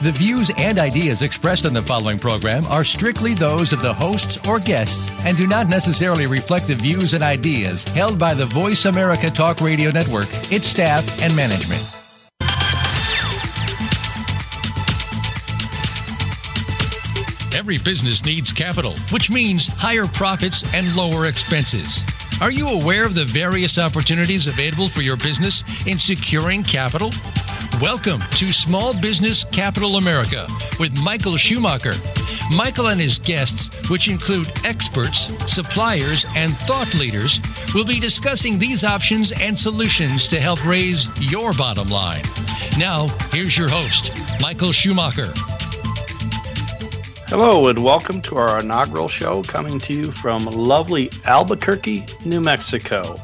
The views and ideas expressed on the following program are strictly those of the hosts or guests and do not necessarily reflect the views and ideas held by the Voice America Talk Radio Network, its staff, and management. Every business needs capital, which means higher profits and lower expenses. Are you aware of the various opportunities available for your business in securing capital? Welcome to Small Business Capital America with Michael Schumacher. Michael and his guests, which include experts, suppliers, and thought leaders, will be discussing these options and solutions to help raise your bottom line. Now, here's your host, Michael Schumacher. Hello, and welcome to our inaugural show coming to you from lovely Albuquerque, New Mexico.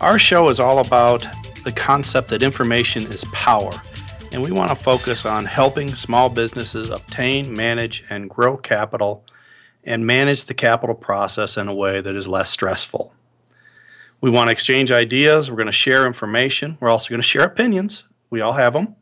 Our show is all about the concept that information is power, and we want to focus on helping small businesses obtain, manage, and grow capital and manage the capital process in a way that is less stressful. We want to exchange ideas, we're going to share information, we're also going to share opinions. We all have them.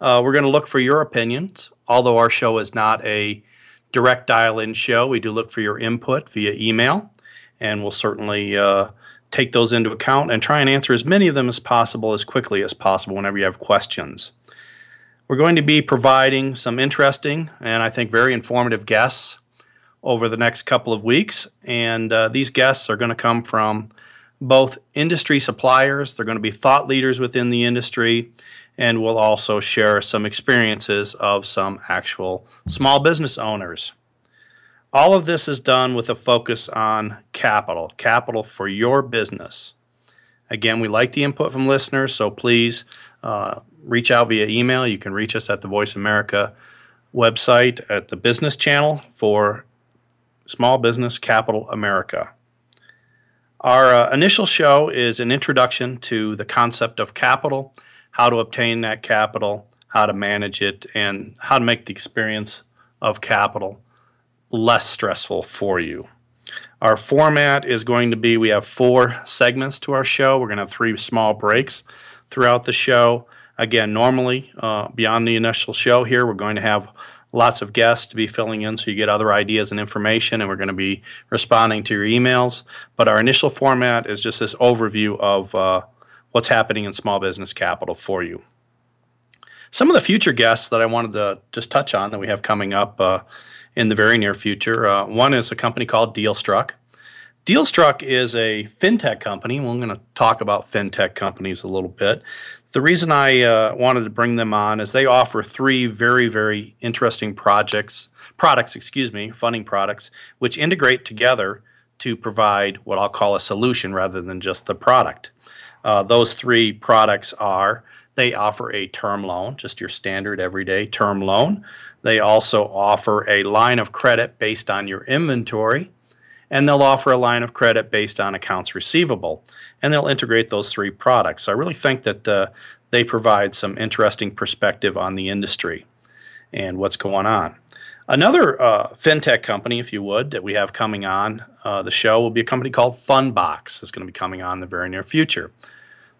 Uh, we're going to look for your opinions, although our show is not a direct dial in show. We do look for your input via email, and we'll certainly uh, take those into account and try and answer as many of them as possible as quickly as possible whenever you have questions. We're going to be providing some interesting and I think very informative guests over the next couple of weeks, and uh, these guests are going to come from both industry suppliers, they're going to be thought leaders within the industry, and we'll also share some experiences of some actual small business owners. All of this is done with a focus on capital, capital for your business. Again, we like the input from listeners, so please uh, reach out via email. You can reach us at the Voice America website at the business channel for Small Business Capital America. Our uh, initial show is an introduction to the concept of capital how to obtain that capital, how to manage it, and how to make the experience of capital less stressful for you. Our format is going to be we have four segments to our show. We're going to have three small breaks throughout the show. Again, normally, uh, beyond the initial show here, we're going to have lots of guests to be filling in so you get other ideas and information, and we're going to be responding to your emails. But our initial format is just this overview of uh, what's happening in small business capital for you. Some of the future guests that I wanted to just touch on that we have coming up uh, in the very near future uh, one is a company called Dealstruck. Dealstruck is a fintech company. We're going to talk about fintech companies a little bit. The reason I uh, wanted to bring them on is they offer three very, very interesting projects, products, excuse me, funding products, which integrate together to provide what I'll call a solution rather than just the product. Uh, those three products are they offer a term loan, just your standard everyday term loan. They also offer a line of credit based on your inventory, and they'll offer a line of credit based on accounts receivable. And they'll integrate those three products. So I really think that uh, they provide some interesting perspective on the industry and what's going on. Another uh, fintech company, if you would, that we have coming on uh, the show will be a company called Fundbox. That's going to be coming on in the very near future.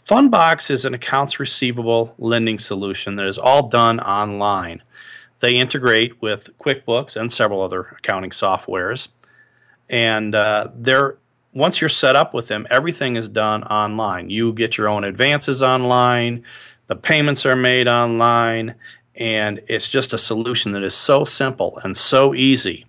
Fundbox is an accounts receivable lending solution that is all done online. They integrate with QuickBooks and several other accounting softwares. And uh, once you're set up with them, everything is done online. You get your own advances online, the payments are made online, and it's just a solution that is so simple and so easy.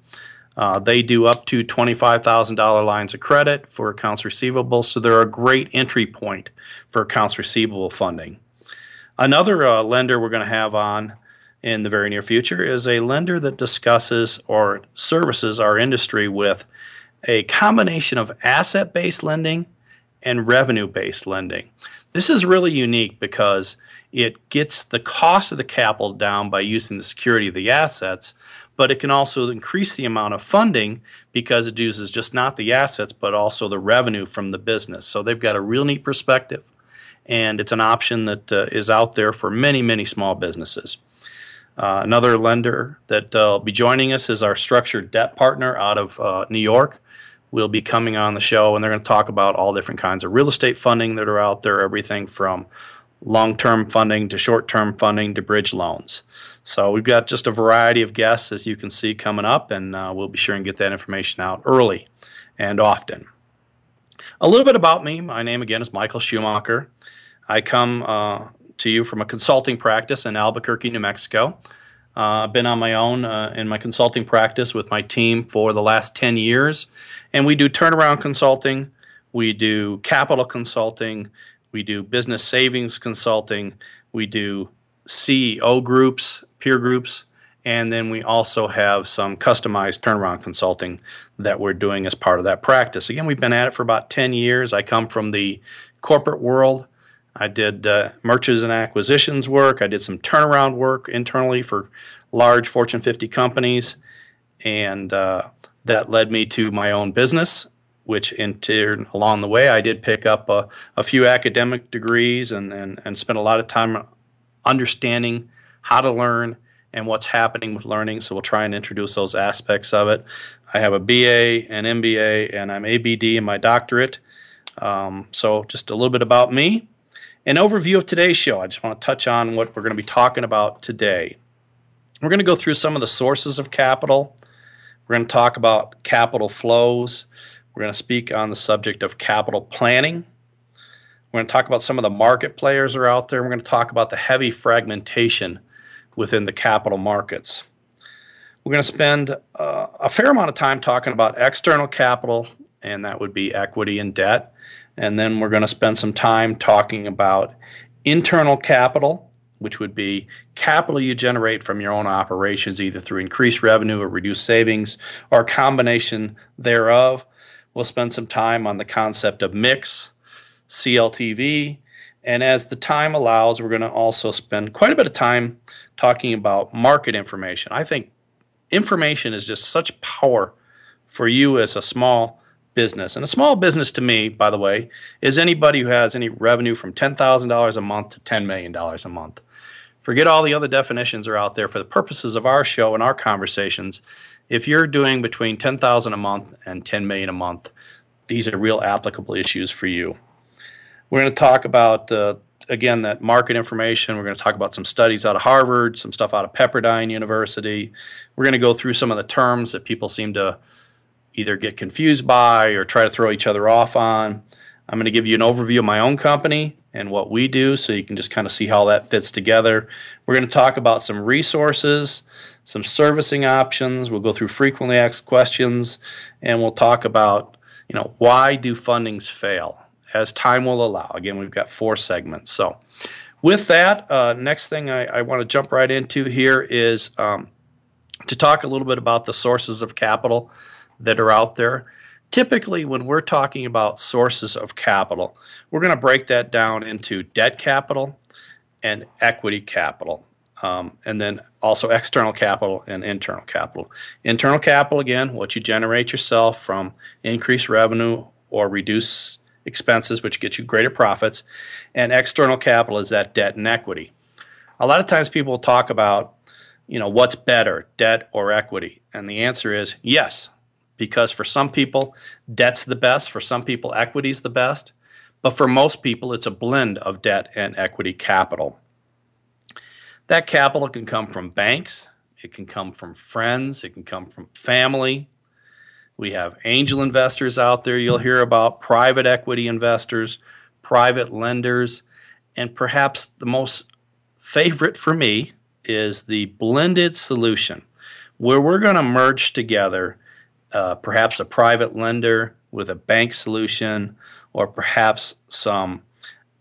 Uh, they do up to $25,000 lines of credit for accounts receivable, so they're a great entry point for accounts receivable funding. Another uh, lender we're going to have on in the very near future is a lender that discusses or services our industry with a combination of asset based lending and revenue based lending. This is really unique because it gets the cost of the capital down by using the security of the assets, but it can also increase the amount of funding because it uses just not the assets but also the revenue from the business. So they've got a real neat perspective and it's an option that uh, is out there for many, many small businesses. Uh, another lender that uh, will be joining us is our structured debt partner out of uh, New York. Will be coming on the show, and they're going to talk about all different kinds of real estate funding that are out there, everything from long term funding to short term funding to bridge loans. So we've got just a variety of guests, as you can see, coming up, and uh, we'll be sure and get that information out early and often. A little bit about me. My name again is Michael Schumacher. I come uh, to you from a consulting practice in Albuquerque, New Mexico. Uh, I've been on my own uh, in my consulting practice with my team for the last 10 years, and we do turnaround consulting, we do capital consulting, we do business savings consulting, we do CEO groups, peer groups, and then we also have some customized turnaround consulting that we're doing as part of that practice. Again, we've been at it for about 10 years. I come from the corporate world. I did uh, mergers and acquisitions work. I did some turnaround work internally for large Fortune 50 companies, and uh, that led me to my own business. Which in turn, along the way, I did pick up a, a few academic degrees and, and, and spent a lot of time understanding how to learn and what's happening with learning. So we'll try and introduce those aspects of it. I have a BA, an MBA, and I'm ABD in my doctorate. Um, so just a little bit about me. An overview of today's show. I just want to touch on what we're going to be talking about today. We're going to go through some of the sources of capital. We're going to talk about capital flows. We're going to speak on the subject of capital planning. We're going to talk about some of the market players that are out there. We're going to talk about the heavy fragmentation within the capital markets. We're going to spend uh, a fair amount of time talking about external capital, and that would be equity and debt. And then we're going to spend some time talking about internal capital, which would be capital you generate from your own operations, either through increased revenue or reduced savings, or a combination thereof. We'll spend some time on the concept of mix, CLTV, and as the time allows, we're going to also spend quite a bit of time talking about market information. I think information is just such power for you as a small business. And a small business to me, by the way, is anybody who has any revenue from $10,000 a month to $10 million a month. Forget all the other definitions are out there for the purposes of our show and our conversations. If you're doing between 10,000 a month and 10 million a month, these are real applicable issues for you. We're going to talk about uh, again that market information. We're going to talk about some studies out of Harvard, some stuff out of Pepperdine University. We're going to go through some of the terms that people seem to either get confused by or try to throw each other off on. I'm going to give you an overview of my own company and what we do so you can just kind of see how that fits together. We're going to talk about some resources, some servicing options. We'll go through frequently asked questions and we'll talk about, you know, why do fundings fail as time will allow. Again, we've got four segments. So, with that, uh, next thing I, I want to jump right into here is um, to talk a little bit about the sources of capital that are out there. Typically, when we're talking about sources of capital, we're going to break that down into debt capital and equity capital, um, and then also external capital and internal capital. Internal capital, again, what you generate yourself from increased revenue or reduce expenses, which gets you greater profits, and external capital is that debt and equity. A lot of times people talk about, you know, what's better, debt or equity? And the answer is yes, because for some people, debt's the best, for some people, equity's the best, but for most people, it's a blend of debt and equity capital. That capital can come from banks, it can come from friends, it can come from family. We have angel investors out there you'll hear about, private equity investors, private lenders, and perhaps the most favorite for me is the blended solution, where we're going to merge together uh, perhaps a private lender with a bank solution, or perhaps some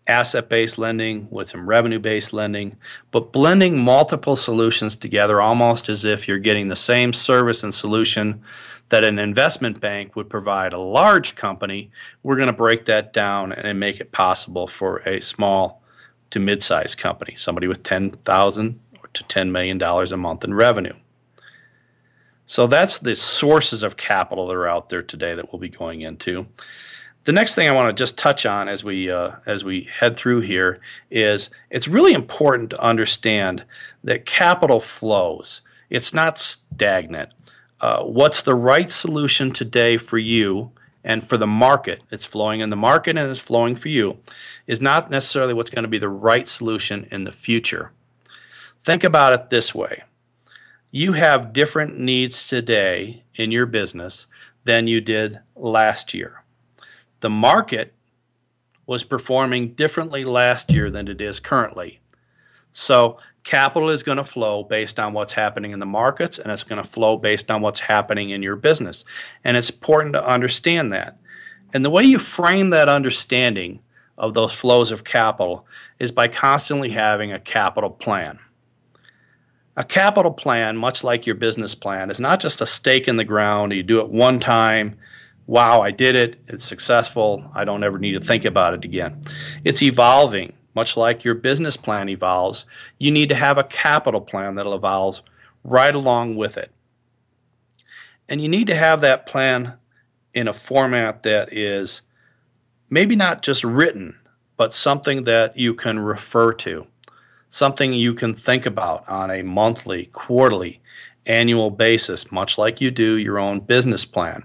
asset based lending with some revenue based lending, but blending multiple solutions together almost as if you're getting the same service and solution that an investment bank would provide a large company. We're going to break that down and make it possible for a small to mid sized company, somebody with 10,000 to $10 million a month in revenue. So that's the sources of capital that are out there today that we'll be going into. the next thing I want to just touch on as we uh, as we head through here is it's really important to understand that capital flows. It's not stagnant. Uh, what's the right solution today for you and for the market? It's flowing in the market and it's flowing for you. Is not necessarily what's going to be the right solution in the future. Think about it this way: you have different needs today in your business than you did last year the market was performing differently last year than it is currently. So capital is going to flow based on what's happening in the markets and it's going to flow based on what's happening in your business. And it's important to understand that. And the way you frame that understanding of those flows of capital is by constantly having a capital plan. A capital plan, much like your business plan, is not just a stake in the ground. You do it one time wow, I did it, it's successful, I don't ever need to think about it again. It's evolving, much like your business plan evolves. You need to have a capital plan that'll evolve right along with it. And you need to have that plan in a format that is maybe not just written, but something that you can refer to, something you can think about on a monthly, quarterly, annual basis, much like you do your own business plan.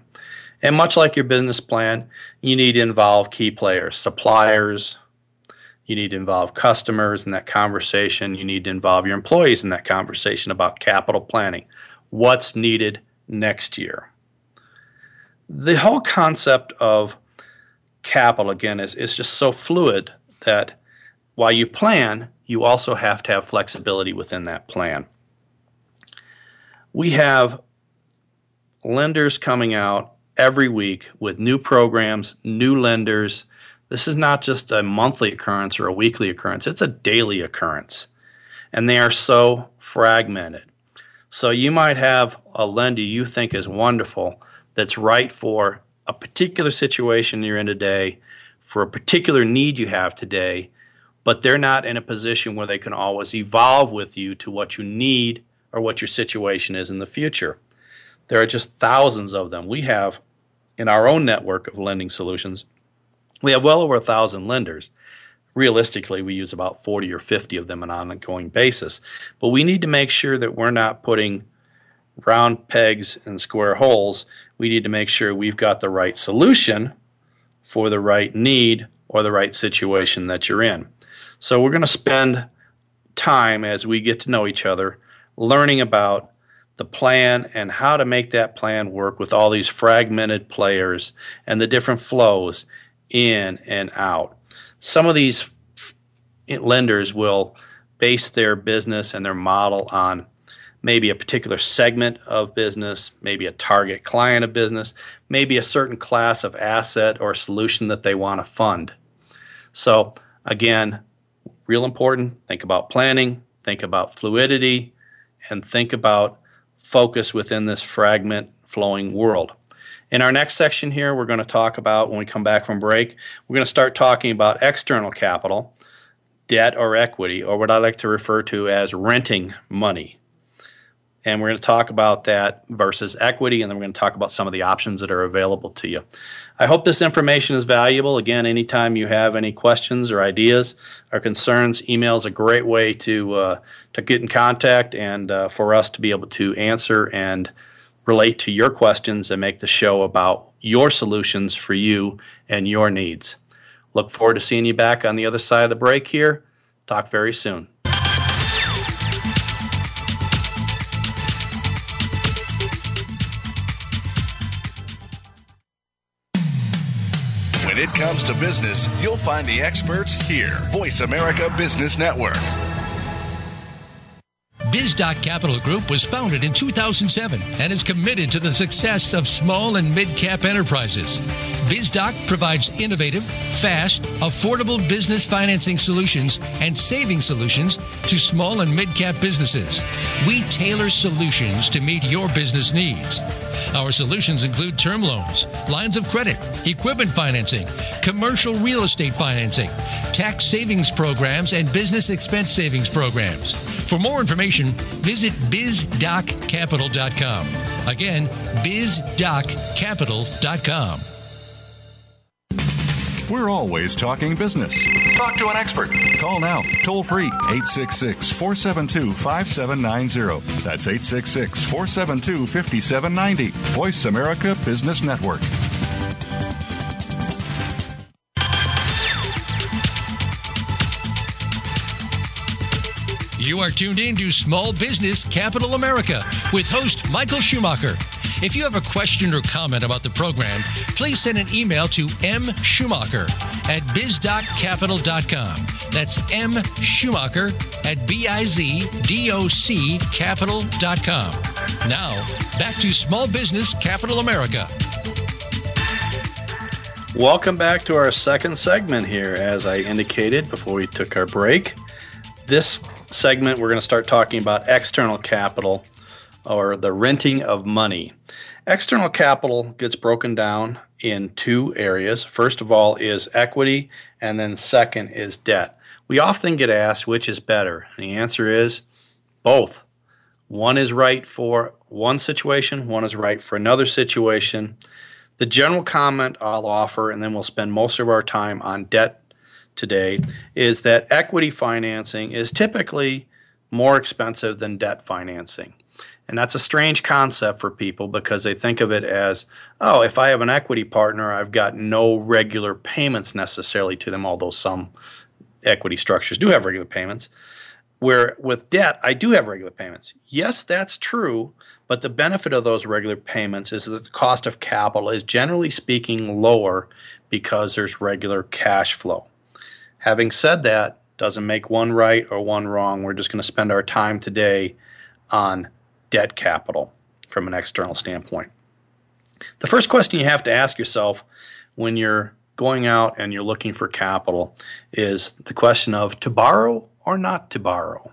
And much like your business plan, you need to involve key players, suppliers, you need to involve customers in that conversation, you need to involve your employees in that conversation about capital planning. What's needed next year? The whole concept of capital, again, is, is just so fluid that while you plan, you also have to have flexibility within that plan. We have lenders coming out every week with new programs, new lenders. This is not just a monthly occurrence or a weekly occurrence, it's a daily occurrence. And they are so fragmented. So you might have a lender you think is wonderful that's right for a particular situation you're in today, for a particular need you have today, but they're not in a position where they can always evolve with you to what you need or what your situation is in the future. There are just thousands of them. We have in our own network of lending solutions, we have well over a thousand lenders. Realistically, we use about 40 or 50 of them on an ongoing basis. But we need to make sure that we're not putting round pegs in square holes. We need to make sure we've got the right solution for the right need or the right situation that you're in. So we're going to spend time as we get to know each other learning about the plan and how to make that plan work with all these fragmented players and the different flows in and out. Some of these lenders will base their business and their model on maybe a particular segment of business, maybe a target client of business, maybe a certain class of asset or solution that they want to fund. So, again, real important think about planning, think about fluidity, and think about focus within this fragment flowing world. In our next section here, we're going to talk about, when we come back from break, we're going to start talking about external capital, debt or equity, or what I like to refer to as renting money. And we're going to talk about that versus equity, and then we're going to talk about some of the options that are available to you. I hope this information is valuable. Again, anytime you have any questions or ideas or concerns, email is a great way to uh, to get in contact and uh, for us to be able to answer and relate to your questions and make the show about your solutions for you and your needs. Look forward to seeing you back on the other side of the break here. Talk very soon. Comes to business, you'll find the experts here. Voice America Business Network. BizDoc Capital Group was founded in 2007 and is committed to the success of small and mid cap enterprises. BizDoc provides innovative, fast, affordable business financing solutions and saving solutions to small and mid cap businesses. We tailor solutions to meet your business needs. Our solutions include term loans, lines of credit, equipment financing, commercial real estate financing, tax savings programs, and business expense savings programs. For more information, visit bizdoccapital.com. Again, bizdoccapital.com. We're always talking business. Talk to an expert. Call now, toll free, 866 472 5790. That's 866 472 5790. Voice America Business Network. You are tuned in to Small Business Capital America with host Michael Schumacher. If you have a question or comment about the program, please send an email to m schumacher at bizdoccapital.com. That's M. Schumacher at B-I-Z-D-O-C capital.com. Now, back to Small Business Capital America. Welcome back to our second segment here. As I indicated before we took our break, this segment we're going to start talking about external capital or the renting of money. External capital gets broken down in two areas. First of all is equity, and then second is debt. We often get asked which is better. And the answer is both. One is right for one situation, one is right for another situation. The general comment I'll offer, and then we'll spend most of our time on debt today, is that equity financing is typically more expensive than debt financing. And that's a strange concept for people because they think of it as, oh, if I have an equity partner, I've got no regular payments necessarily to them, although some equity structures do have regular payments. Where with debt, I do have regular payments. Yes, that's true, but the benefit of those regular payments is that the cost of capital is generally speaking lower because there's regular cash flow. Having said that, doesn't make one right or one wrong. We're just going to spend our time today on debt capital from an external standpoint. The first question you have to ask yourself when you're going out and you're looking for capital is the question of to borrow or not to borrow.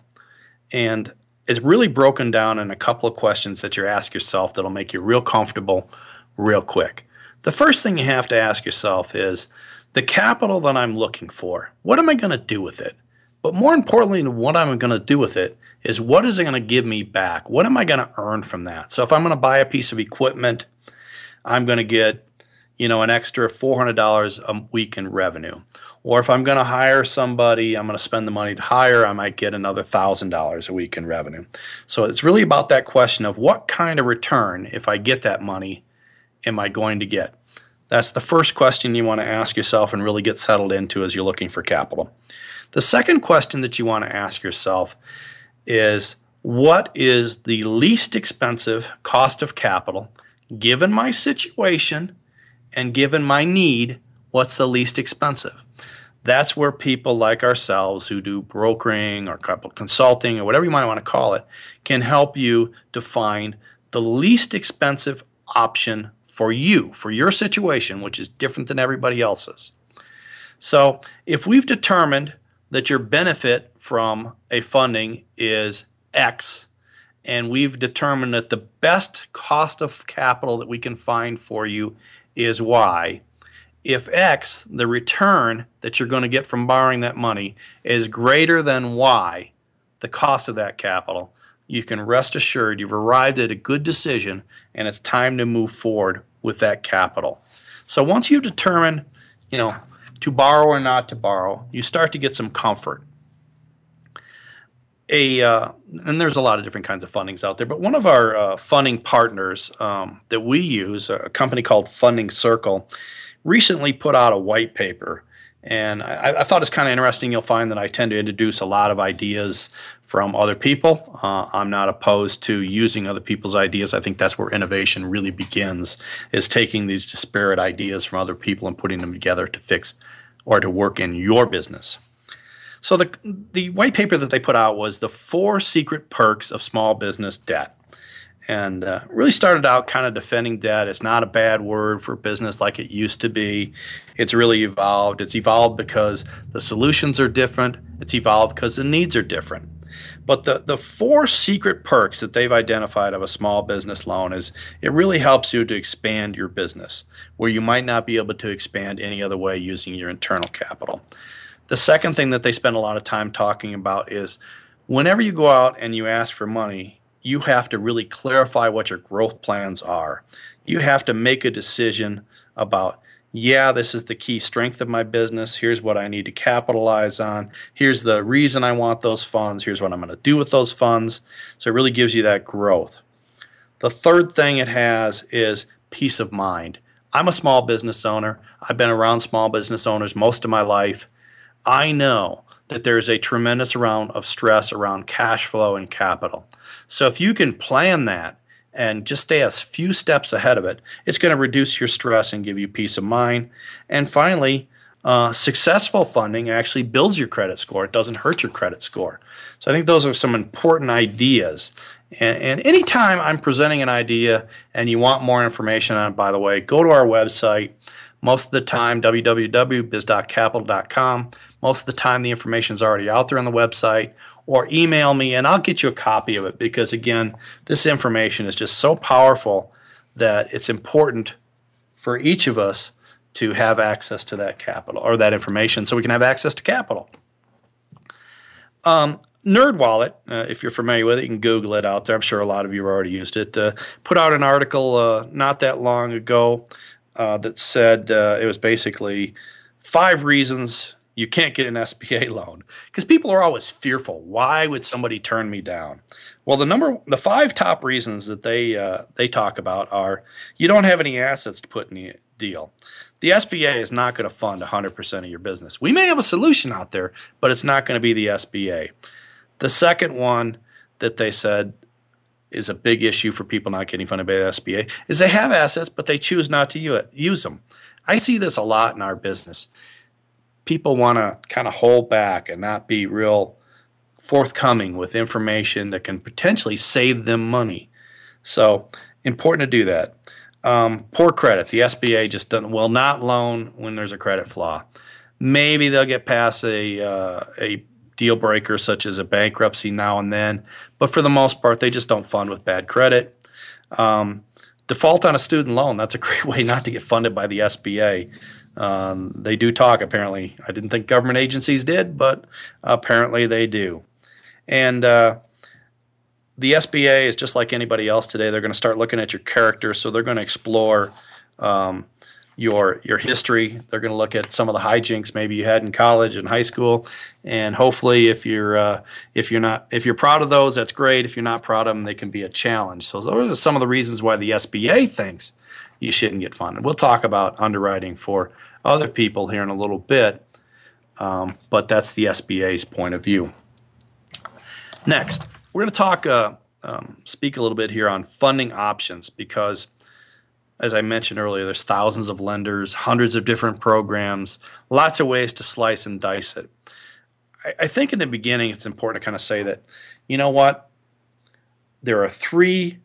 And it's really broken down in a couple of questions that you ask yourself that'll make you real comfortable real quick. The first thing you have to ask yourself is the capital that I'm looking for, what am I going to do with it? But more importantly what am I'm going to do with it is what is it going to give me back? What am I going to earn from that? So if I'm going to buy a piece of equipment, I'm going to get, you know, an extra $400 a week in revenue. Or if I'm going to hire somebody, I'm going to spend the money to hire, I might get another $1,000 a week in revenue. So it's really about that question of what kind of return, if I get that money, am I going to get? That's the first question you want to ask yourself and really get settled into as you're looking for capital. The second question that you want to ask yourself is what is the least expensive cost of capital given my situation and given my need? What's the least expensive? That's where people like ourselves who do brokering or consulting or whatever you might want to call it can help you define the least expensive option for you, for your situation, which is different than everybody else's. So, if we've determined that your benefit from a funding is X, and we've determined that the best cost of capital that we can find for you is Y. If X, the return that you're going to get from borrowing that money, is greater than Y, the cost of that capital, you can rest assured you've arrived at a good decision and it's time to move forward with that capital. So once you determine, you know, to borrow or not to borrow, you start to get some comfort. A uh, and there's a lot of different kinds of fundings out there, but one of our uh, funding partners um, that we use, a company called Funding Circle, recently put out a white paper and I, I thought it's kind of interesting. You'll find that I tend to introduce a lot of ideas from other people. Uh, I'm not opposed to using other people's ideas. I think that's where innovation really begins, is taking these disparate ideas from other people and putting them together to fix or to work in your business. So the the white paper that they put out was the four secret perks of small business debt and uh, really started out kind of defending debt. It's not a bad word for business like it used to be. It's really evolved. It's evolved because the solutions are different. It's evolved because the needs are different. But the, the four secret perks that they've identified of a small business loan is it really helps you to expand your business where you might not be able to expand any other way using your internal capital. The second thing that they spend a lot of time talking about is whenever you go out and you ask for money, you have to really clarify what your growth plans are. You have to make a decision about yeah, this is the key strength of my business. Here's what I need to capitalize on. Here's the reason I want those funds. Here's what I'm going to do with those funds. So it really gives you that growth. The third thing it has is peace of mind. I'm a small business owner. I've been around small business owners most of my life. I know that there's a tremendous amount of stress around cash flow and capital. So if you can plan that and just stay a few steps ahead of it, it's going to reduce your stress and give you peace of mind. And finally, uh, successful funding actually builds your credit score. It doesn't hurt your credit score. So I think those are some important ideas. And, and anytime I'm presenting an idea and you want more information on it, by the way, go to our website. Most of the time, www.bizdoccapital.com. Most of the time, the information is already out there on the website or email me and I'll get you a copy of it because, again, this information is just so powerful that it's important for each of us to have access to that capital or that information so we can have access to capital. Um, NerdWallet, uh, if you're familiar with it, you can Google it out there. I'm sure a lot of you already used it. Uh, put out an article uh, not that long ago uh, that said uh, it was basically five reasons you can't get an SBA loan because people are always fearful. Why would somebody turn me down? Well, the number, the five top reasons that they uh, they talk about are you don't have any assets to put in the deal. The SBA is not going to fund 100% of your business. We may have a solution out there, but it's not going to be the SBA. The second one that they said is a big issue for people not getting funded by the SBA is they have assets, but they choose not to use them. I see this a lot in our business people want to kind of hold back and not be real forthcoming with information that can potentially save them money. So important to do that. Um, poor credit. The SBA just doesn't will not loan when there's a credit flaw. Maybe they'll get past a uh, a deal breaker such as a bankruptcy now and then, but for the most part, they just don't fund with bad credit. Um, default on a student loan. That's a great way not to get funded by the SBA. Um, they do talk, apparently. I didn't think government agencies did, but apparently they do. And uh, the SBA is just like anybody else today. They're going to start looking at your character, so they're going to explore um, your your history. They're going to look at some of the hijinks maybe you had in college and high school, and hopefully, if you're uh, if you're not if you're proud of those, that's great. If you're not proud of them, they can be a challenge. So those are some of the reasons why the SBA thinks you shouldn't get funded. We'll talk about underwriting for other people here in a little bit, um, but that's the SBA's point of view. Next, we're going to talk, uh, um, speak a little bit here on funding options because, as I mentioned earlier, there's thousands of lenders, hundreds of different programs, lots of ways to slice and dice it. I, I think in the beginning, it's important to kind of say that, you know what, there are three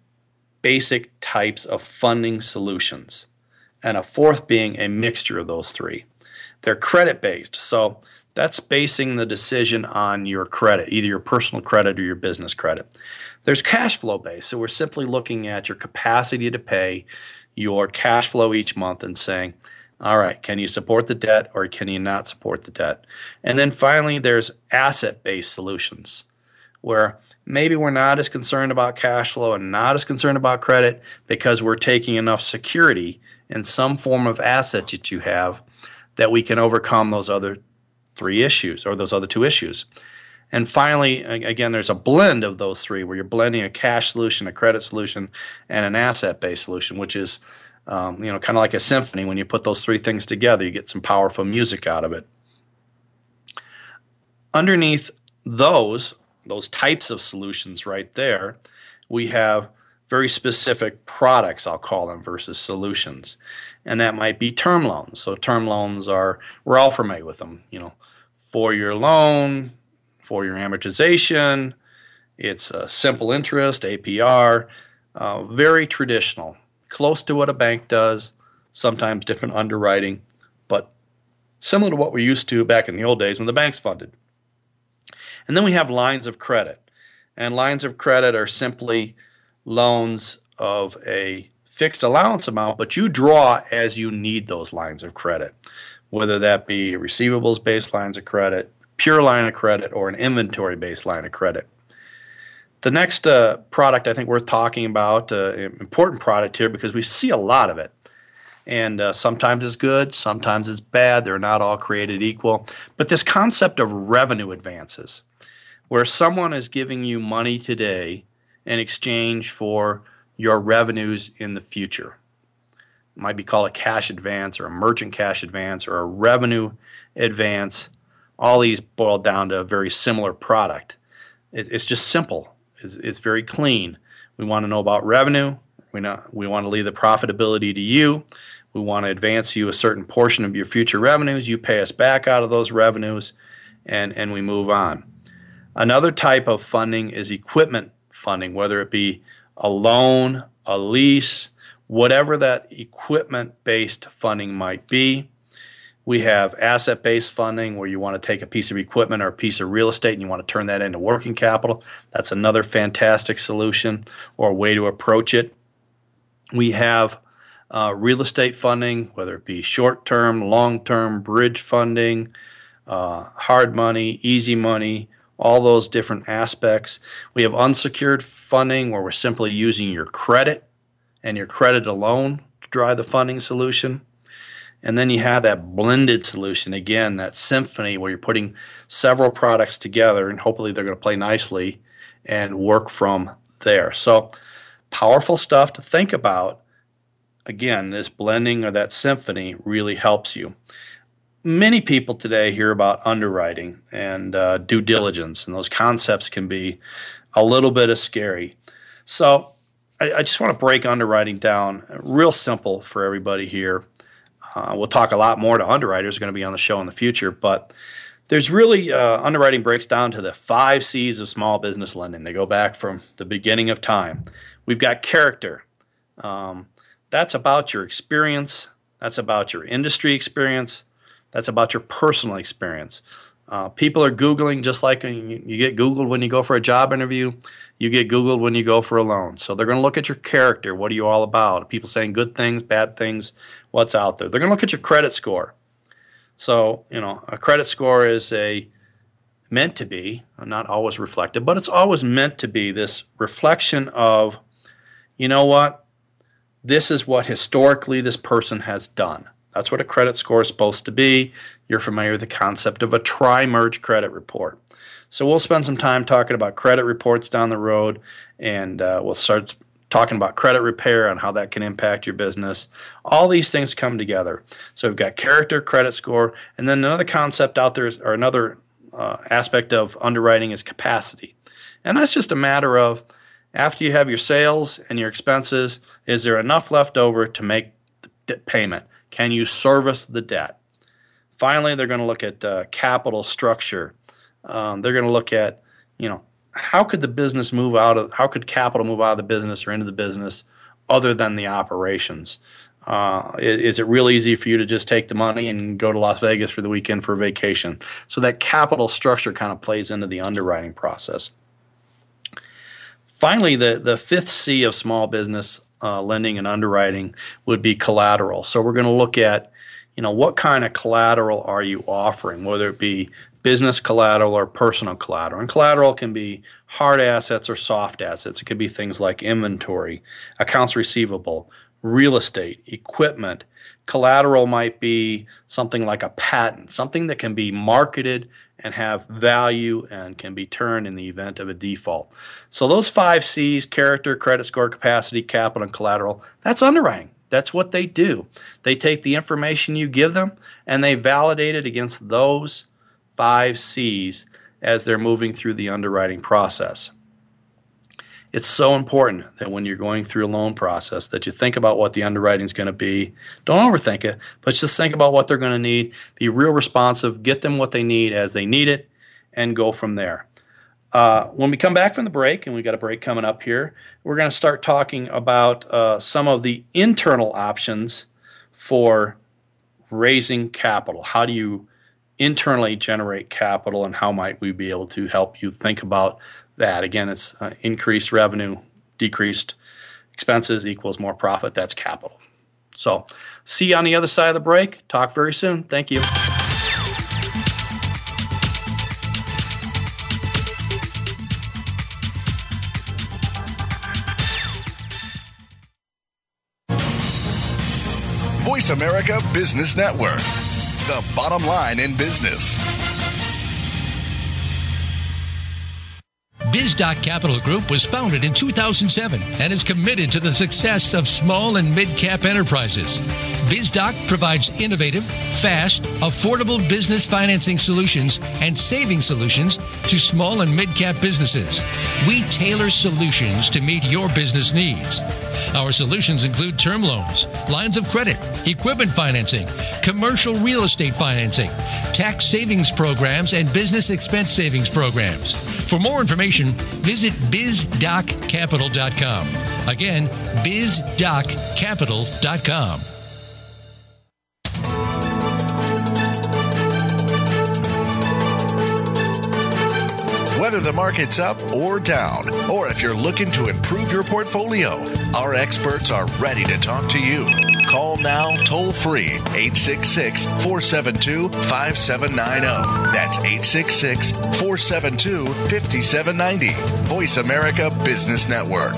basic types of funding solutions, and a fourth being a mixture of those three. They're credit based, so that's basing the decision on your credit, either your personal credit or your business credit. There's cash flow based, so we're simply looking at your capacity to pay your cash flow each month and saying, all right, can you support the debt or can you not support the debt? And then finally, there's asset based solutions where maybe we're not as concerned about cash flow and not as concerned about credit because we're taking enough security in some form of asset that you have that we can overcome those other three issues or those other two issues. And finally, again, there's a blend of those three where you're blending a cash solution, a credit solution, and an asset-based solution, which is, um, you know, kind of like a symphony. When you put those three things together, you get some powerful music out of it. Underneath those those types of solutions right there, we have very specific products, I'll call them, versus solutions. And that might be term loans. So term loans are, we're all familiar with them, you know, four year loan, four year amortization, it's a simple interest, APR, uh, very traditional, close to what a bank does, sometimes different underwriting, but similar to what we're used to back in the old days when the banks funded. And then we have lines of credit. And lines of credit are simply loans of a fixed allowance amount, but you draw as you need those lines of credit, whether that be receivables based lines of credit, pure line of credit, or an inventory based line of credit. The next uh, product I think worth talking about, uh, important product here because we see a lot of it, And uh, sometimes it's good, sometimes it's bad. They're not all created equal. But this concept of revenue advances, where someone is giving you money today in exchange for your revenues in the future. It might be called a cash advance or a merchant cash advance or a revenue advance. All these boil down to a very similar product. It, it's just simple. It's, it's very clean. We want to know about revenue. We, know, we want to leave the profitability to you. We want to advance you a certain portion of your future revenues. You pay us back out of those revenues, and, and we move on. Another type of funding is equipment funding, whether it be a loan, a lease, whatever that equipment based funding might be. We have asset based funding where you want to take a piece of equipment or a piece of real estate and you want to turn that into working capital. That's another fantastic solution or way to approach it. We have uh, real estate funding, whether it be short term, long term, bridge funding, uh, hard money, easy money, all those different aspects. We have unsecured funding where we're simply using your credit and your credit alone to drive the funding solution. And then you have that blended solution again, that symphony where you're putting several products together and hopefully they're going to play nicely and work from there. So, powerful stuff to think about. Again, this blending or that symphony really helps you. Many people today hear about underwriting and uh, due diligence, and those concepts can be a little bit of scary. So, I, I just want to break underwriting down real simple for everybody here. Uh, we'll talk a lot more to underwriters going to be on the show in the future, but there's really uh, underwriting breaks down to the five C's of small business lending. They go back from the beginning of time. We've got character. Um, that's about your experience. That's about your industry experience. That's about your personal experience. Uh, people are Googling just like you, you get Googled when you go for a job interview you get Googled when you go for a loan. So they're going to look at your character. What are you all about? People saying good things, bad things, what's out there. They're going to look at your credit score. So, you know, a credit score is a meant to be, not always reflective, but it's always meant to be this reflection of, you know what? This is what historically this person has done. That's what a credit score is supposed to be. You're familiar with the concept of a tri merge credit report. So we'll spend some time talking about credit reports down the road, and uh, we'll start talking about credit repair and how that can impact your business. All these things come together. So we've got character, credit score, and then another concept out there is, or another uh, aspect of underwriting is capacity. And that's just a matter of after you have your sales and your expenses, is there enough left over to make the payment? Can you service the debt? Finally, they're going to look at uh, capital structure um, they're going to look at, you know, how could the business move out of, how could capital move out of the business or into the business other than the operations? Uh, is, is, it real easy for you to just take the money and go to Las Vegas for the weekend for vacation? So that capital structure kind of plays into the underwriting process. Finally, the, the fifth C of small business uh, lending and underwriting would be collateral. So we're going to look at, you know, what kind of collateral are you offering, whether it be business collateral or personal collateral. And collateral can be hard assets or soft assets. It could be things like inventory, accounts receivable, real estate, equipment. Collateral might be something like a patent, something that can be marketed and have value and can be turned in the event of a default. So those five C's character, credit score, capacity, capital, and collateral that's underwriting. That's what they do. They take the information you give them and they validate it against those five C's as they're moving through the underwriting process. It's so important that when you're going through a loan process that you think about what the underwriting is going to be. Don't overthink it, but just think about what they're going to need. Be real responsive, get them what they need as they need it, and go from there. Uh, when we come back from the break, and we've got a break coming up here, we're going to start talking about uh, some of the internal options for raising capital. How do you internally generate capital and how might we be able to help you think about that. Again it's uh, increased revenue decreased expenses equals more profit. That's capital. So see you on the other side of the break. Talk very soon. Thank you. Voice America Business Network, the bottom line in business. BizDoc Capital Group was founded in 2007 and is committed to the success of small and mid cap enterprises. BizDoc provides innovative, fast, affordable business financing solutions and saving solutions to small and mid cap businesses. We tailor solutions to meet your business needs. Our solutions include term loans, lines of credit, equipment financing, commercial real estate financing, tax savings programs, and business expense savings programs. For more information, visit bizdoccapital.com. Again, bizdoccapital.com. Whether the market's up or down, or if you're looking to improve your portfolio, our experts are ready to talk to you. Call now toll free 866 472 5790. That's 866 472 5790. Voice America Business Network.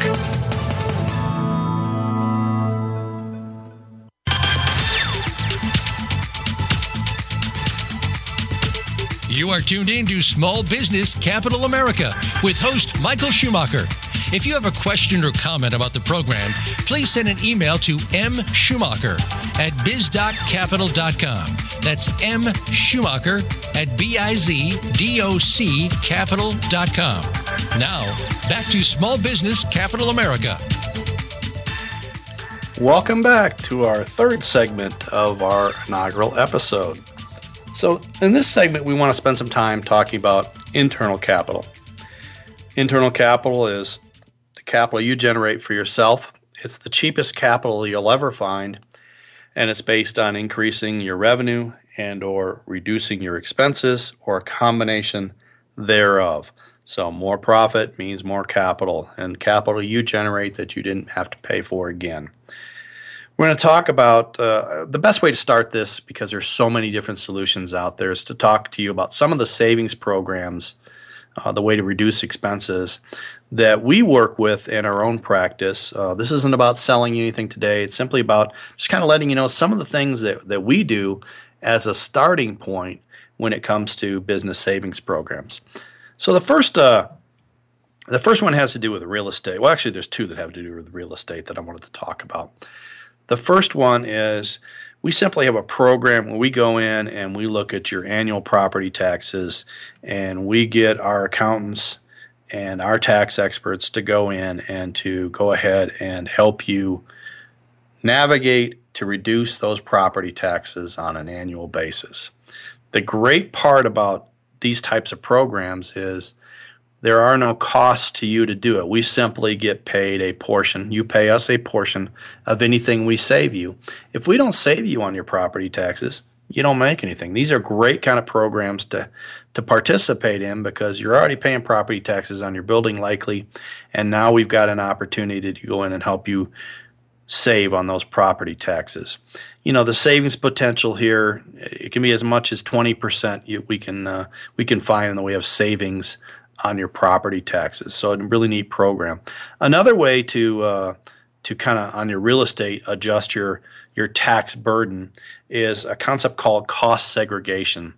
You are tuned in to Small Business Capital America with host Michael Schumacher. If you have a question or comment about the program, please send an email to mschumacher at bizdoccapital.com. That's M Schumacher at B-I-Z-D-O-C capital.com. Now, back to Small Business Capital America. Welcome back to our third segment of our inaugural episode. So, in this segment, we want to spend some time talking about internal capital. Internal capital is capital you generate for yourself. It's the cheapest capital you'll ever find, and it's based on increasing your revenue and or reducing your expenses or a combination thereof. So, more profit means more capital, and capital you generate that you didn't have to pay for again. We're going to talk about uh, the best way to start this because there's so many different solutions out there is to talk to you about some of the savings programs, uh, the way to reduce expenses that we work with in our own practice. Uh, this isn't about selling you anything today. It's simply about just kind of letting you know some of the things that, that we do as a starting point when it comes to business savings programs. So the first uh, the first one has to do with real estate. Well, actually, there's two that have to do with real estate that I wanted to talk about. The first one is we simply have a program where we go in and we look at your annual property taxes and we get our accountants and our tax experts to go in and to go ahead and help you navigate to reduce those property taxes on an annual basis. The great part about these types of programs is there are no costs to you to do it. We simply get paid a portion. You pay us a portion of anything we save you. If we don't save you on your property taxes, you don't make anything. These are great kind of programs to to participate in because you're already paying property taxes on your building likely, and now we've got an opportunity to go in and help you save on those property taxes. You know the savings potential here it can be as much as 20% we can uh, we can find in the way of savings on your property taxes. So a really neat program. Another way to uh, to kind of on your real estate adjust your your tax burden is a concept called cost segregation.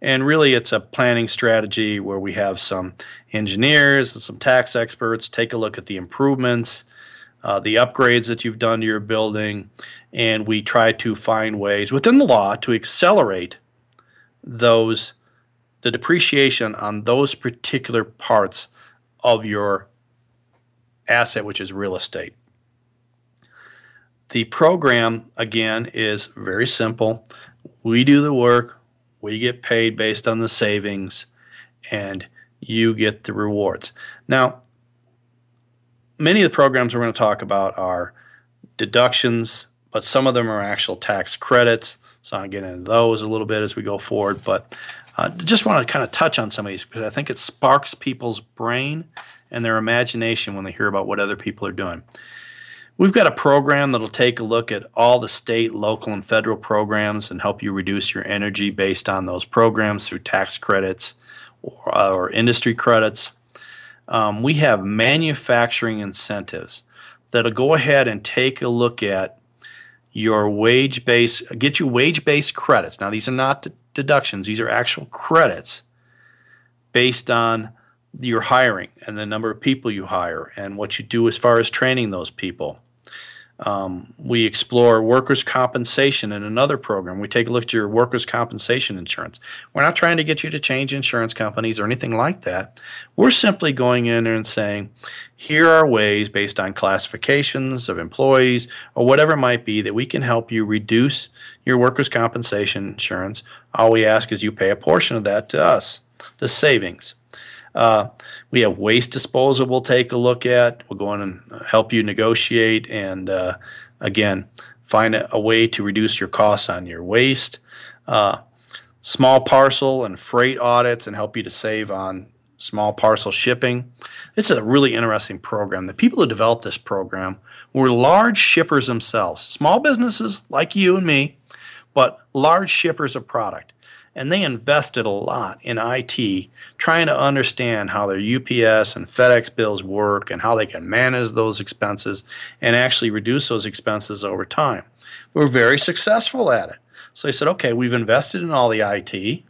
And really, it's a planning strategy where we have some engineers and some tax experts take a look at the improvements, uh, the upgrades that you've done to your building, and we try to find ways within the law to accelerate those the depreciation on those particular parts of your asset, which is real estate. The program, again, is very simple. We do the work, we get paid based on the savings, and you get the rewards. Now, many of the programs we're going to talk about are deductions, but some of them are actual tax credits. So I'll get into those a little bit as we go forward. But uh, just want to kind of touch on some of these because I think it sparks people's brain and their imagination when they hear about what other people are doing. We've got a program that'll take a look at all the state, local, and federal programs and help you reduce your energy based on those programs through tax credits or, uh, or industry credits. Um, we have manufacturing incentives that'll go ahead and take a look at your wage base, get you wage based credits. Now, these are not d- deductions, these are actual credits based on your hiring and the number of people you hire and what you do as far as training those people. Um, we explore workers' compensation in another program. We take a look at your workers' compensation insurance. We're not trying to get you to change insurance companies or anything like that. We're simply going in there and saying, here are ways based on classifications of employees or whatever it might be that we can help you reduce your workers' compensation insurance. All we ask is you pay a portion of that to us, the savings. Uh, we have waste disposal we'll take a look at. We'll go in and help you negotiate and, uh, again, find a, a, way to reduce your costs on your waste. Uh, small parcel and freight audits and help you to save on small parcel shipping. It's a really interesting program. The people who developed this program were large shippers themselves, small businesses like you and me, but large shippers of product and they invested a lot in IT trying to understand how their UPS and FedEx bills work and how they can manage those expenses and actually reduce those expenses over time. We were very successful at it. So they said, okay, we've invested in all the IT,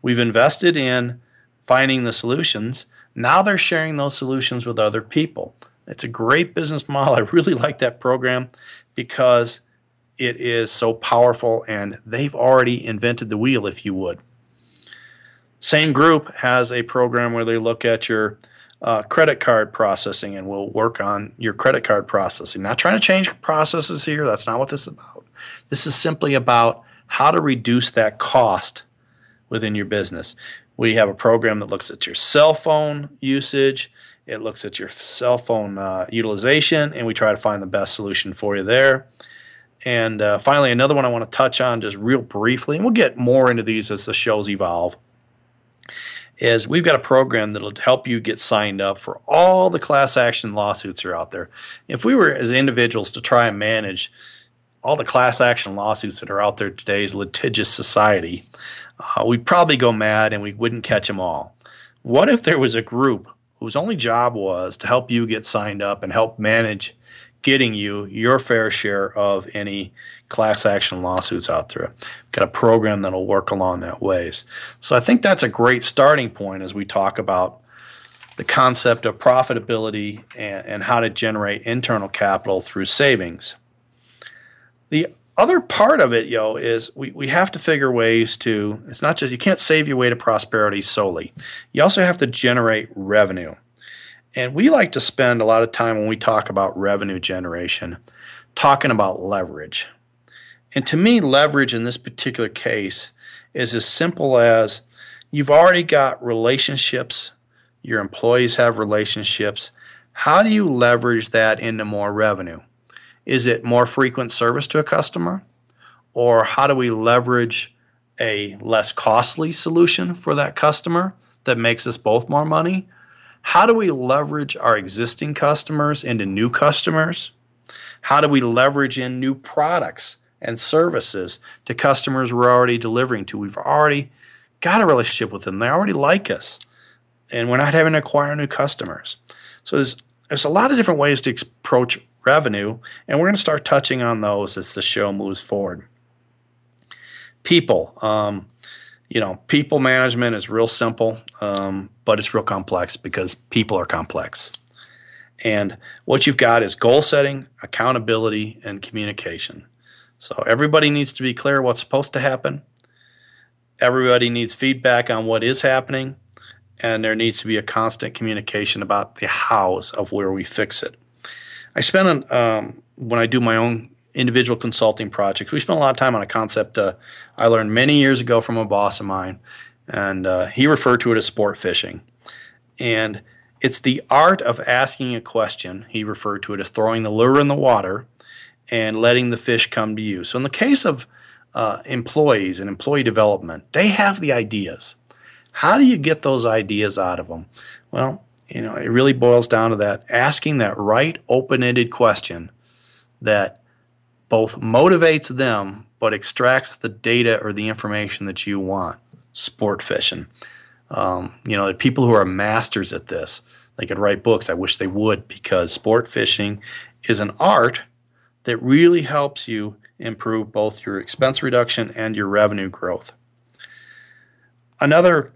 we've invested in finding the solutions. Now they're sharing those solutions with other people. It's a great business model. I really like that program because it is so powerful, and they've already invented the wheel, if you would. Same group has a program where they look at your uh, credit card processing and will work on your credit card processing. Not trying to change processes here, that's not what this is about. This is simply about how to reduce that cost within your business. We have a program that looks at your cell phone usage, it looks at your cell phone uh, utilization, and we try to find the best solution for you there. And uh, finally, another one I want to touch on just real briefly, and we'll get more into these as the shows evolve, is we've got a program that'll help you get signed up for all the class action lawsuits that are out there. If we were as individuals to try and manage all the class action lawsuits that are out there today's litigious society, uh, we'd probably go mad and we wouldn't catch them all. What if there was a group whose only job was to help you get signed up and help manage getting you your fair share of any class action lawsuits out there. Got a program that'll work along that ways. So I think that's a great starting point as we talk about the concept of profitability and, and how to generate internal capital through savings. The other part of it, yo, is we, we have to figure ways to, it's not just, you can't save your way to prosperity solely. You also have to generate revenue. And we like to spend a lot of time when we talk about revenue generation talking about leverage. And to me, leverage in this particular case is as simple as you've already got relationships, your employees have relationships. How do you leverage that into more revenue? Is it more frequent service to a customer? Or how do we leverage a less costly solution for that customer that makes us both more money? How do we leverage our existing customers into new customers? How do we leverage in new products and services to customers we're already delivering to? We've already got a relationship with them. They already like us. And we're not having to acquire new customers. So there's there's a lot of different ways to approach revenue, and we're going to start touching on those as the show moves forward. People. Um, you know, people management is real simple, um, but it's real complex because people are complex. And what you've got is goal setting, accountability, and communication. So everybody needs to be clear what's supposed to happen. Everybody needs feedback on what is happening, and there needs to be a constant communication about the hows of where we fix it. I spend um, when I do my own individual consulting projects. We spent a lot of time on a concept uh, I learned many years ago from a boss of mine, and uh, he referred to it as sport fishing. And it's the art of asking a question. He referred to it as throwing the lure in the water and letting the fish come to you. So, in the case of uh, employees and employee development, they have the ideas. How do you get those ideas out of them? Well, you know, it really boils down to that asking that right open ended question that both motivates them but extracts the data or the information that you want. Sport fishing. Um, you know, people who are masters at this, they could write books. I wish they would because sport fishing is an art that really helps you improve both your expense reduction and your revenue growth. Another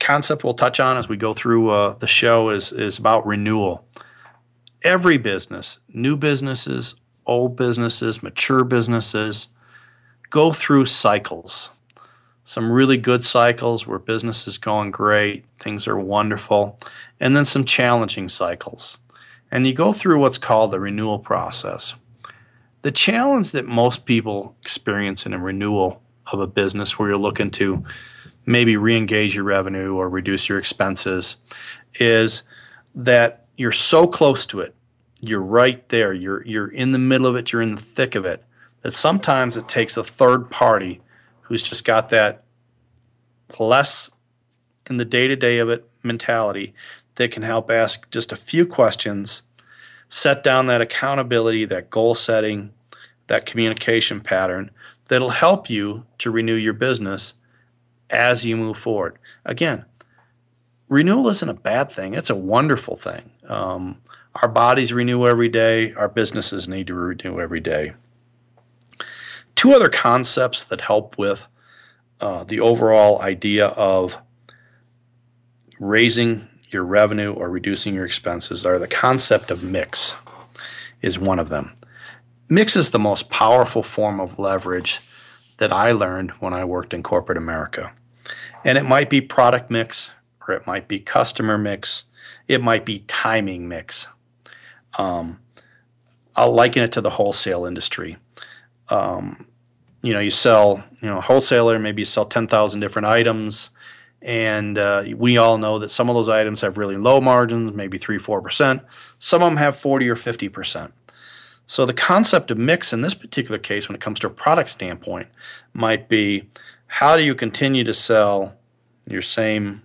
concept we'll touch on as we go through uh, the show is, is about renewal. Every business, new businesses, old businesses, mature businesses, go through cycles. Some really good cycles where business is going great, things are wonderful, and then some challenging cycles. And you go through what's called the renewal process. The challenge that most people experience in a renewal of a business where you're looking to maybe re-engage your revenue or reduce your expenses is that you're so close to it you're right there you're you're in the middle of it you're in the thick of it that sometimes it takes a third party who's just got that less in the day-to-day of it mentality that can help ask just a few questions set down that accountability that goal setting that communication pattern that'll help you to renew your business as you move forward. Again, renewal isn't a bad thing, it's a wonderful thing. Um, our bodies renew every day, our businesses need to renew every day. Two other concepts that help with uh, the overall idea of raising your revenue or reducing your expenses are the concept of mix is one of them. Mix is the most powerful form of leverage that I learned when I worked in corporate America. And it might be product mix, or it might be customer mix, it might be timing mix. Um, I'll liken it to the wholesale industry. Um, you know, you sell, you know, wholesaler, maybe you sell 10,000 different items. And uh, we all know that some of those items have really low margins, maybe 3 4%. Some of them have 40 or 50%. So the concept of mix in this particular case, when it comes to a product standpoint, might be how do you continue to sell your same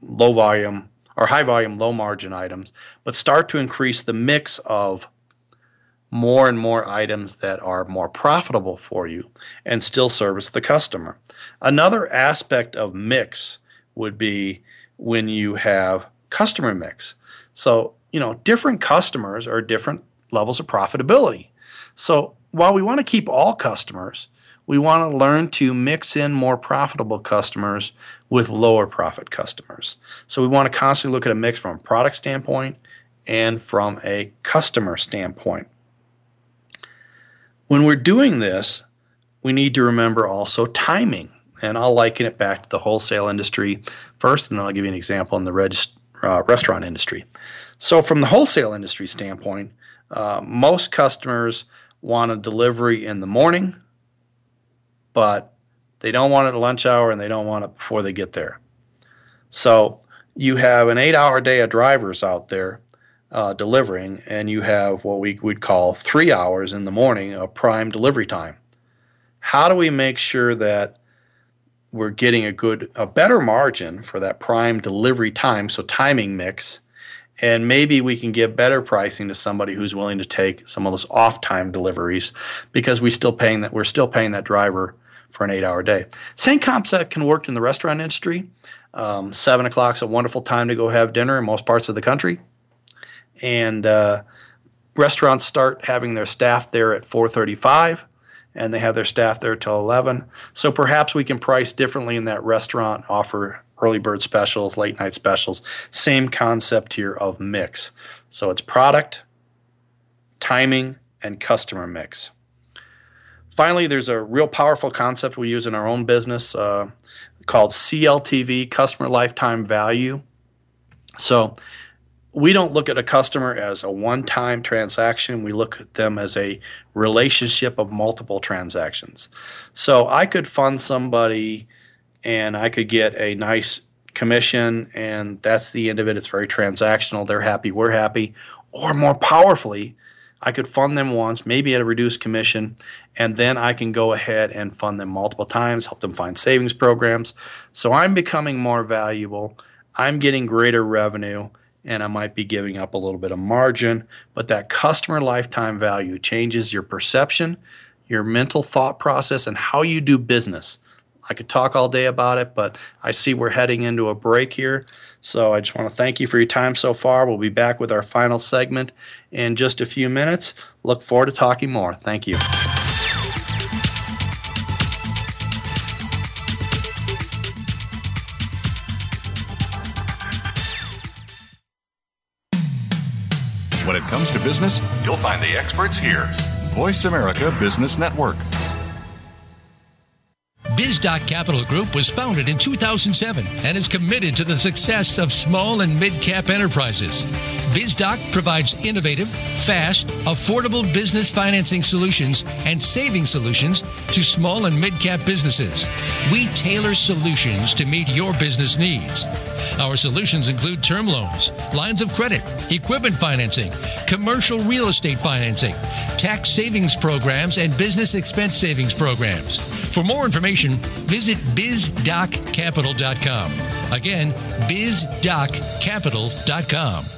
low volume or high volume, low margin items, but start to increase the mix of more and more items that are more profitable for you and still service the customer. Another aspect of mix would be when you have customer mix. So, you know, different customers are different levels of profitability. So while we want to keep all customers, we want to learn to mix in more profitable customers with lower profit customers. So we want to constantly look at a mix from a product standpoint and from a customer standpoint. When we're doing this, we need to remember also timing. And I'll liken it back to the wholesale industry first, and then I'll give you an example in the reg- uh, restaurant industry. So, from the wholesale industry standpoint, uh, most customers want a delivery in the morning, but they don't want it at lunch hour and they don't want it before they get there. So you have an eight hour day of drivers out there uh, delivering, and you have what we would call three hours in the morning of prime delivery time. How do we make sure that we're getting a good, a better margin for that prime delivery time? So timing mix and maybe we can give better pricing to somebody who's willing to take some of those off time deliveries because we still paying that we're still paying that driver for an eight hour day. Same concept can work in the restaurant industry. Um, Seven is a wonderful time to go have dinner in most parts of the country, and uh, restaurants start having their staff there at 4:35 and they have their staff there till 11. So perhaps we can price differently in that restaurant, offer early bird specials, late night specials. Same concept here of mix. So it's product, timing, and customer mix. Finally, there's a real powerful concept we use in our own business uh, called CLTV, customer lifetime value. So we don't look at a customer as a one time transaction. We look at them as a relationship of multiple transactions. So I could fund somebody and I could get a nice commission, and that's the end of it. It's very transactional. They're happy, we're happy. Or more powerfully, I could fund them once, maybe at a reduced commission, and then I can go ahead and fund them multiple times, help them find savings programs. So I'm becoming more valuable. I'm getting greater revenue, and I might be giving up a little bit of margin. But that customer lifetime value changes your perception, your mental thought process, and how you do business. I could talk all day about it, but I see we're heading into a break here. So I just want to thank you for your time so far. We'll be back with our final segment in just a few minutes. Look forward to talking more. Thank you. Comes to business, you'll find the experts here. Voice America Business Network. BizDoc Capital Group was founded in 2007 and is committed to the success of small and mid cap enterprises. BizDoc provides innovative, fast, affordable business financing solutions and saving solutions to small and mid cap businesses. We tailor solutions to meet your business needs. Our solutions include term loans, lines of credit, equipment financing, commercial real estate financing, tax savings programs, and business expense savings programs. For more information, visit bizdoccapital.com. Again, bizdoccapital.com.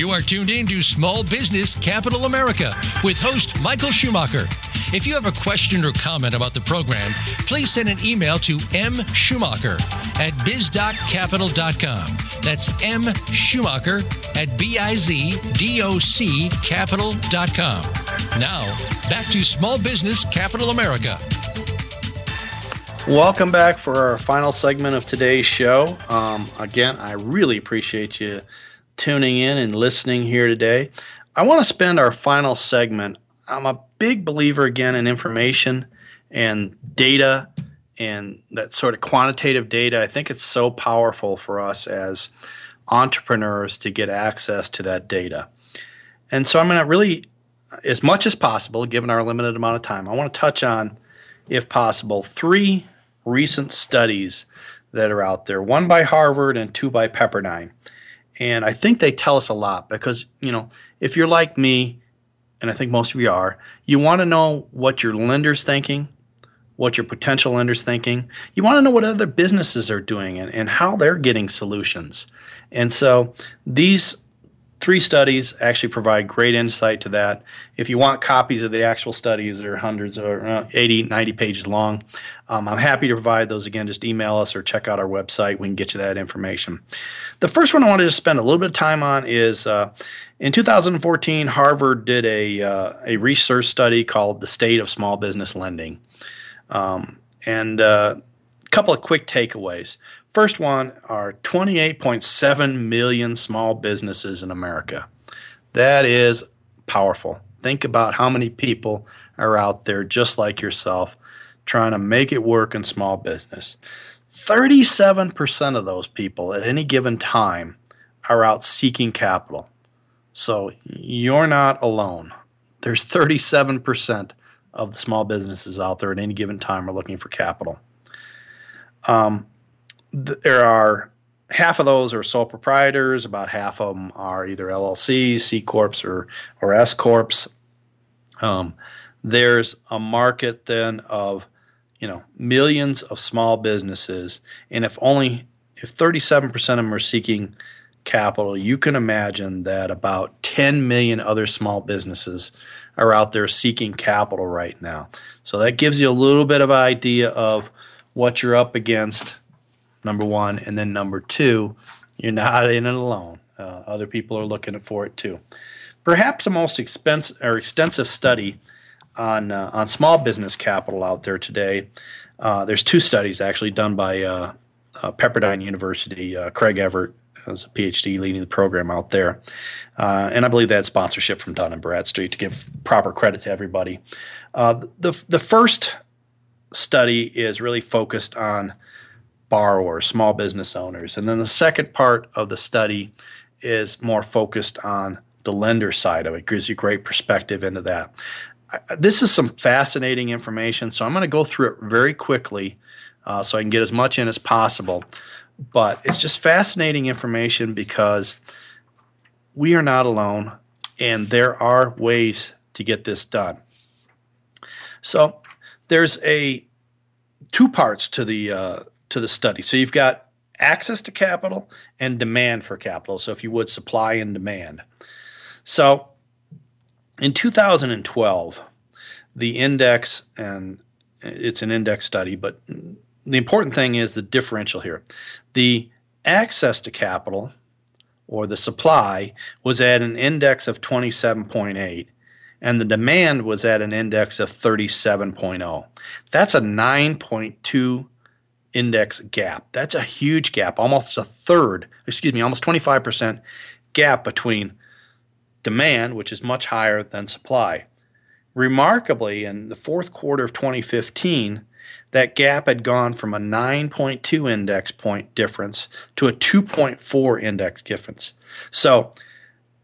You are tuned in to Small Business Capital America with host Michael Schumacher. If you have a question or comment about the program, please send an email to mschumacher at bizdoccapital.com. That's M Schumacher at B-I-Z-D-O-C capital.com. Now, back to Small Business Capital America. Welcome back for our final segment of today's show. Um, again, I really appreciate you tuning in and listening here today. I want to spend our final segment. I'm a big believer again in information and data and that sort of quantitative data. I think it's so powerful for us as entrepreneurs to get access to that data. And so I'm going to really, as much as possible, given our limited amount of time, I want to touch on, if possible, three recent studies that are out there one by Harvard and two by Pepperdine. And I think they tell us a lot because, you know, if you're like me, and I think most of you are, you want to know what your lender's thinking, what your potential lender's thinking. You want to know what other businesses are doing and, and how they're getting solutions. And so these three studies actually provide great insight to that. If you want copies of the actual studies, they're hundreds or uh, 80, 90 pages long. Um, I'm happy to provide those again. Just email us or check out our website. We can get you that information. The first one I wanted to spend a little bit of time on is uh, in 2014, Harvard did a, uh, a research study called The State of Small Business Lending. Um, and uh, couple of quick takeaways. First one are 28.7 million small businesses in America. That is powerful. Think about how many people are out there just like yourself trying to make it work in small business. 37% of those people at any given time are out seeking capital. So you're not alone. There's 37% of the small businesses out there at any given time are looking for capital. Um, there are half of those are sole proprietors. About half of them are either LLCs, C corps, or or S corps. Um, there's a market then of you know millions of small businesses, and if only if 37% of them are seeking capital, you can imagine that about 10 million other small businesses are out there seeking capital right now. So that gives you a little bit of idea of what you're up against number one, and then number two, you're not in it alone. Uh, other people are looking for it too. Perhaps the most expensive or extensive study on uh, on small business capital out there today. Uh, there's two studies actually done by uh, uh, Pepperdine University. Uh, Craig Everett has a PhD leading the program out there, and I believe they had sponsorship from Dun and Bradstreet to give proper credit to everybody. the the first study is really focused on borrowers, small business owners. And then the second part of the study is more focused on the lender side of it. it gives you great perspective into that. This is some fascinating information, so I'm going to go through it very quickly uh, so I can get as much in as possible. But it's just fascinating information because we are not alone, and there are ways to get this done. So there's a two parts to the uh, to the study. So you've got access to capital and demand for capital. So if you would, supply and demand. So in 2012, the index, and it's an index study, but the important thing is the differential here. The access to capital or the supply was at an index of 27.8 and the demand was at an index of 37.0. That's a 9.2 index gap. That's a huge gap, almost a third, excuse me, almost 25% gap between demand, which is much higher than supply. Remarkably, in the fourth quarter of 2015, that gap had gone from a 9.2 index point difference to a 2.4 index difference. So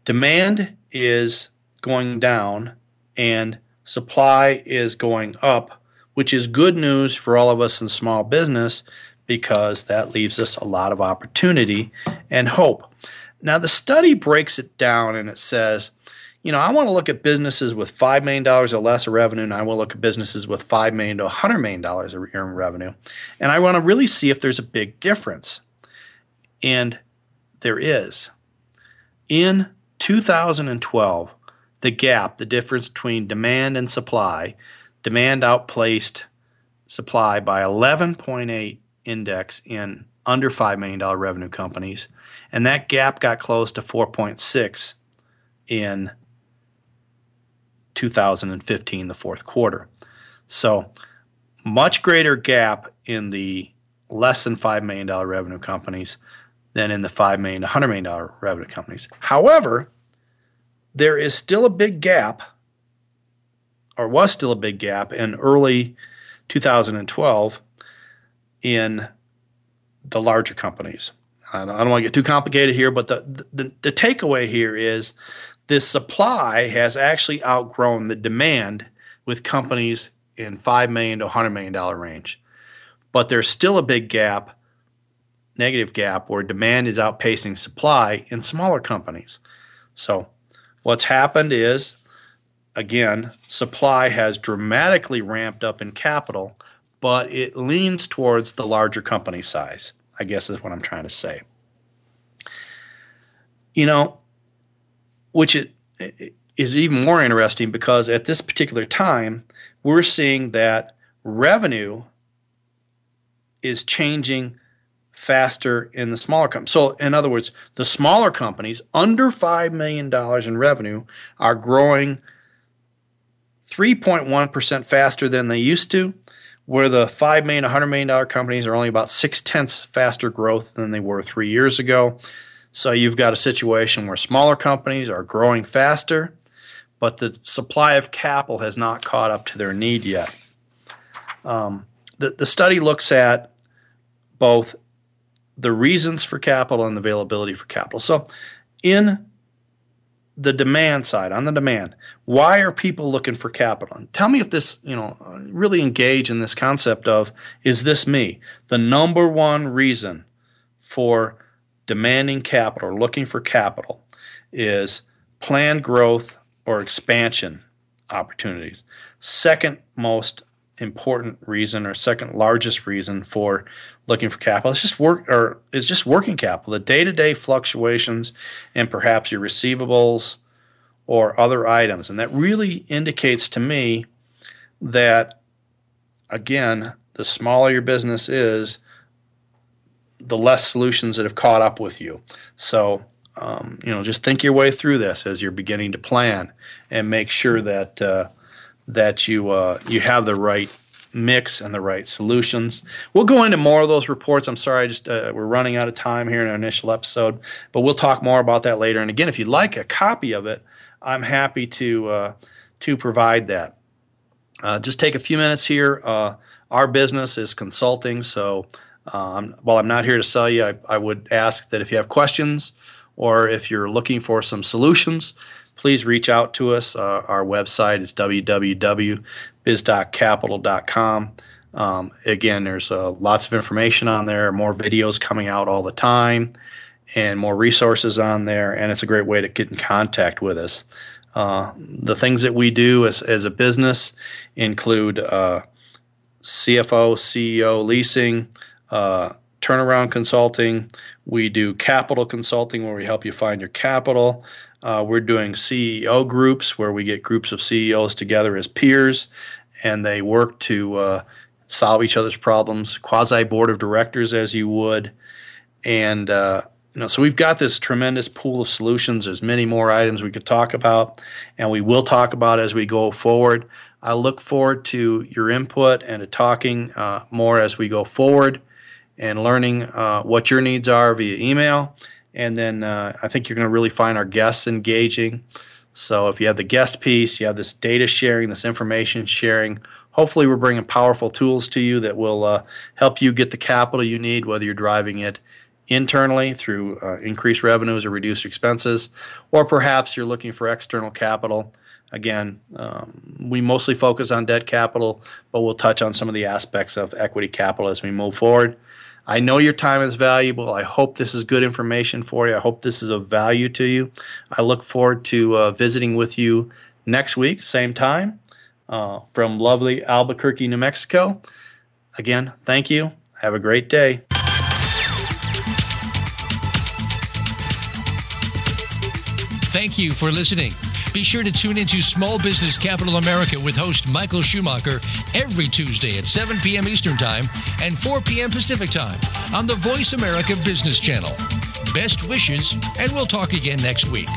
demand is going down and supply is going up, which is good news for all of us in small business because that leaves us a lot of opportunity and hope. Now, the study breaks it down and it says, you know, I want to look at businesses with $5 million or less of revenue, and I want to look at businesses with 5 million to $100 million in revenue. And I want to really see if there's a big difference. And there is. In 2012, the gap, the difference between demand and supply, demand outplaced supply by 11.8 index in under $5 million revenue companies. And that gap got close to 4.6 in 2015, the fourth quarter. So, much greater gap in the less than $5 million revenue companies than in the 5 million to $100 million revenue companies. However, there is still a big gap, or was still a big gap in early 2012 in the larger companies. I don't, want to get too complicated here, but the, the, the takeaway here is this supply has actually outgrown the demand with companies in 5 million to $100 million range. But there's still a big gap, negative gap, where demand is outpacing supply in smaller companies. So, what's happened is, again, supply has dramatically ramped up in capital, but it leans towards the larger company size, I guess is what I'm trying to say. You know, which it, it is even more interesting because at this particular time, we're seeing that revenue is changing faster in the smaller companies. So, in other words, the smaller companies under $5 million in revenue are growing 3.1% faster than they used to, where the $5 million, $100 million companies are only about six tenths faster growth than they were three years ago. So you've got a situation where smaller companies are growing faster, but the supply of capital has not caught up to their need yet. Um, the, the study looks at both the reasons for capital and the availability for capital. So, in the demand side, on the demand, why are people looking for capital? And tell me if this, you know, really engage in this concept of is this me? The number one reason for demanding capital or looking for capital is planned growth or expansion opportunities. Second most important reason or second largest reason for looking for capital is just work or is just working capital, the day-to-day fluctuations and perhaps your receivables or other items. And that really indicates to me that again, the smaller your business is, the less solutions that have caught up with you. So, um, you know, just think your way through this as you're beginning to plan, and make sure that uh, that you uh, you have the right mix and the right solutions. We'll go into more of those reports. I'm sorry, I just uh, we're running out of time here in our initial episode, but we'll talk more about that later. And again, if you'd like a copy of it, I'm happy to uh, to provide that. Uh, just take a few minutes here. Uh, our business is consulting, so um, while I'm not here to sell you, I, I, would ask that if you have questions or if you're looking for some solutions, please reach out to us. Uh, our website is www.bizdoccapital.com. Um, again, there's uh, lots of information on there, more videos coming out all the time, and more resources on there. And it's a great way to get in contact with us. Uh, the things that we do as, as a business include uh, CFO, CEO leasing, uh, turnaround consulting. We do capital consulting where we help you find your capital. Uh, we're doing CEO groups where we get groups of CEOs together as peers and they work to uh, solve each other's problems, quasi board of directors as you would. And uh, you know, so we've got this tremendous pool of solutions. There's many more items we could talk about, and we will talk about as we go forward. I look forward to your input and to talking uh, more as we go forward and learning uh, what your needs are via email. And then uh, I think you're going to really find our guests engaging. So if you have the guest piece, you have this data sharing, this information sharing. Hopefully, we're bringing powerful tools to you that will uh, help you get the capital you need, whether you're driving it internally through uh, increased revenues or reduced expenses, or perhaps you're looking for external capital. Again, um, we mostly focus on debt capital, but we'll touch on some of the aspects of equity capital as we move forward. I know your time is valuable. I hope this is good information for you. I hope this is of value to you. I look forward to uh, visiting with you next week, same time, uh, from lovely Albuquerque, New Mexico. Again, thank you. Have a great day. Thank you for listening. Be sure to tune into Small Business Capital America with host Michael Schumacher every Tuesday at 7 p.m. Eastern Time and 4 p.m. Pacific Time on the Voice America Business Channel. Best wishes, and we'll talk again next week.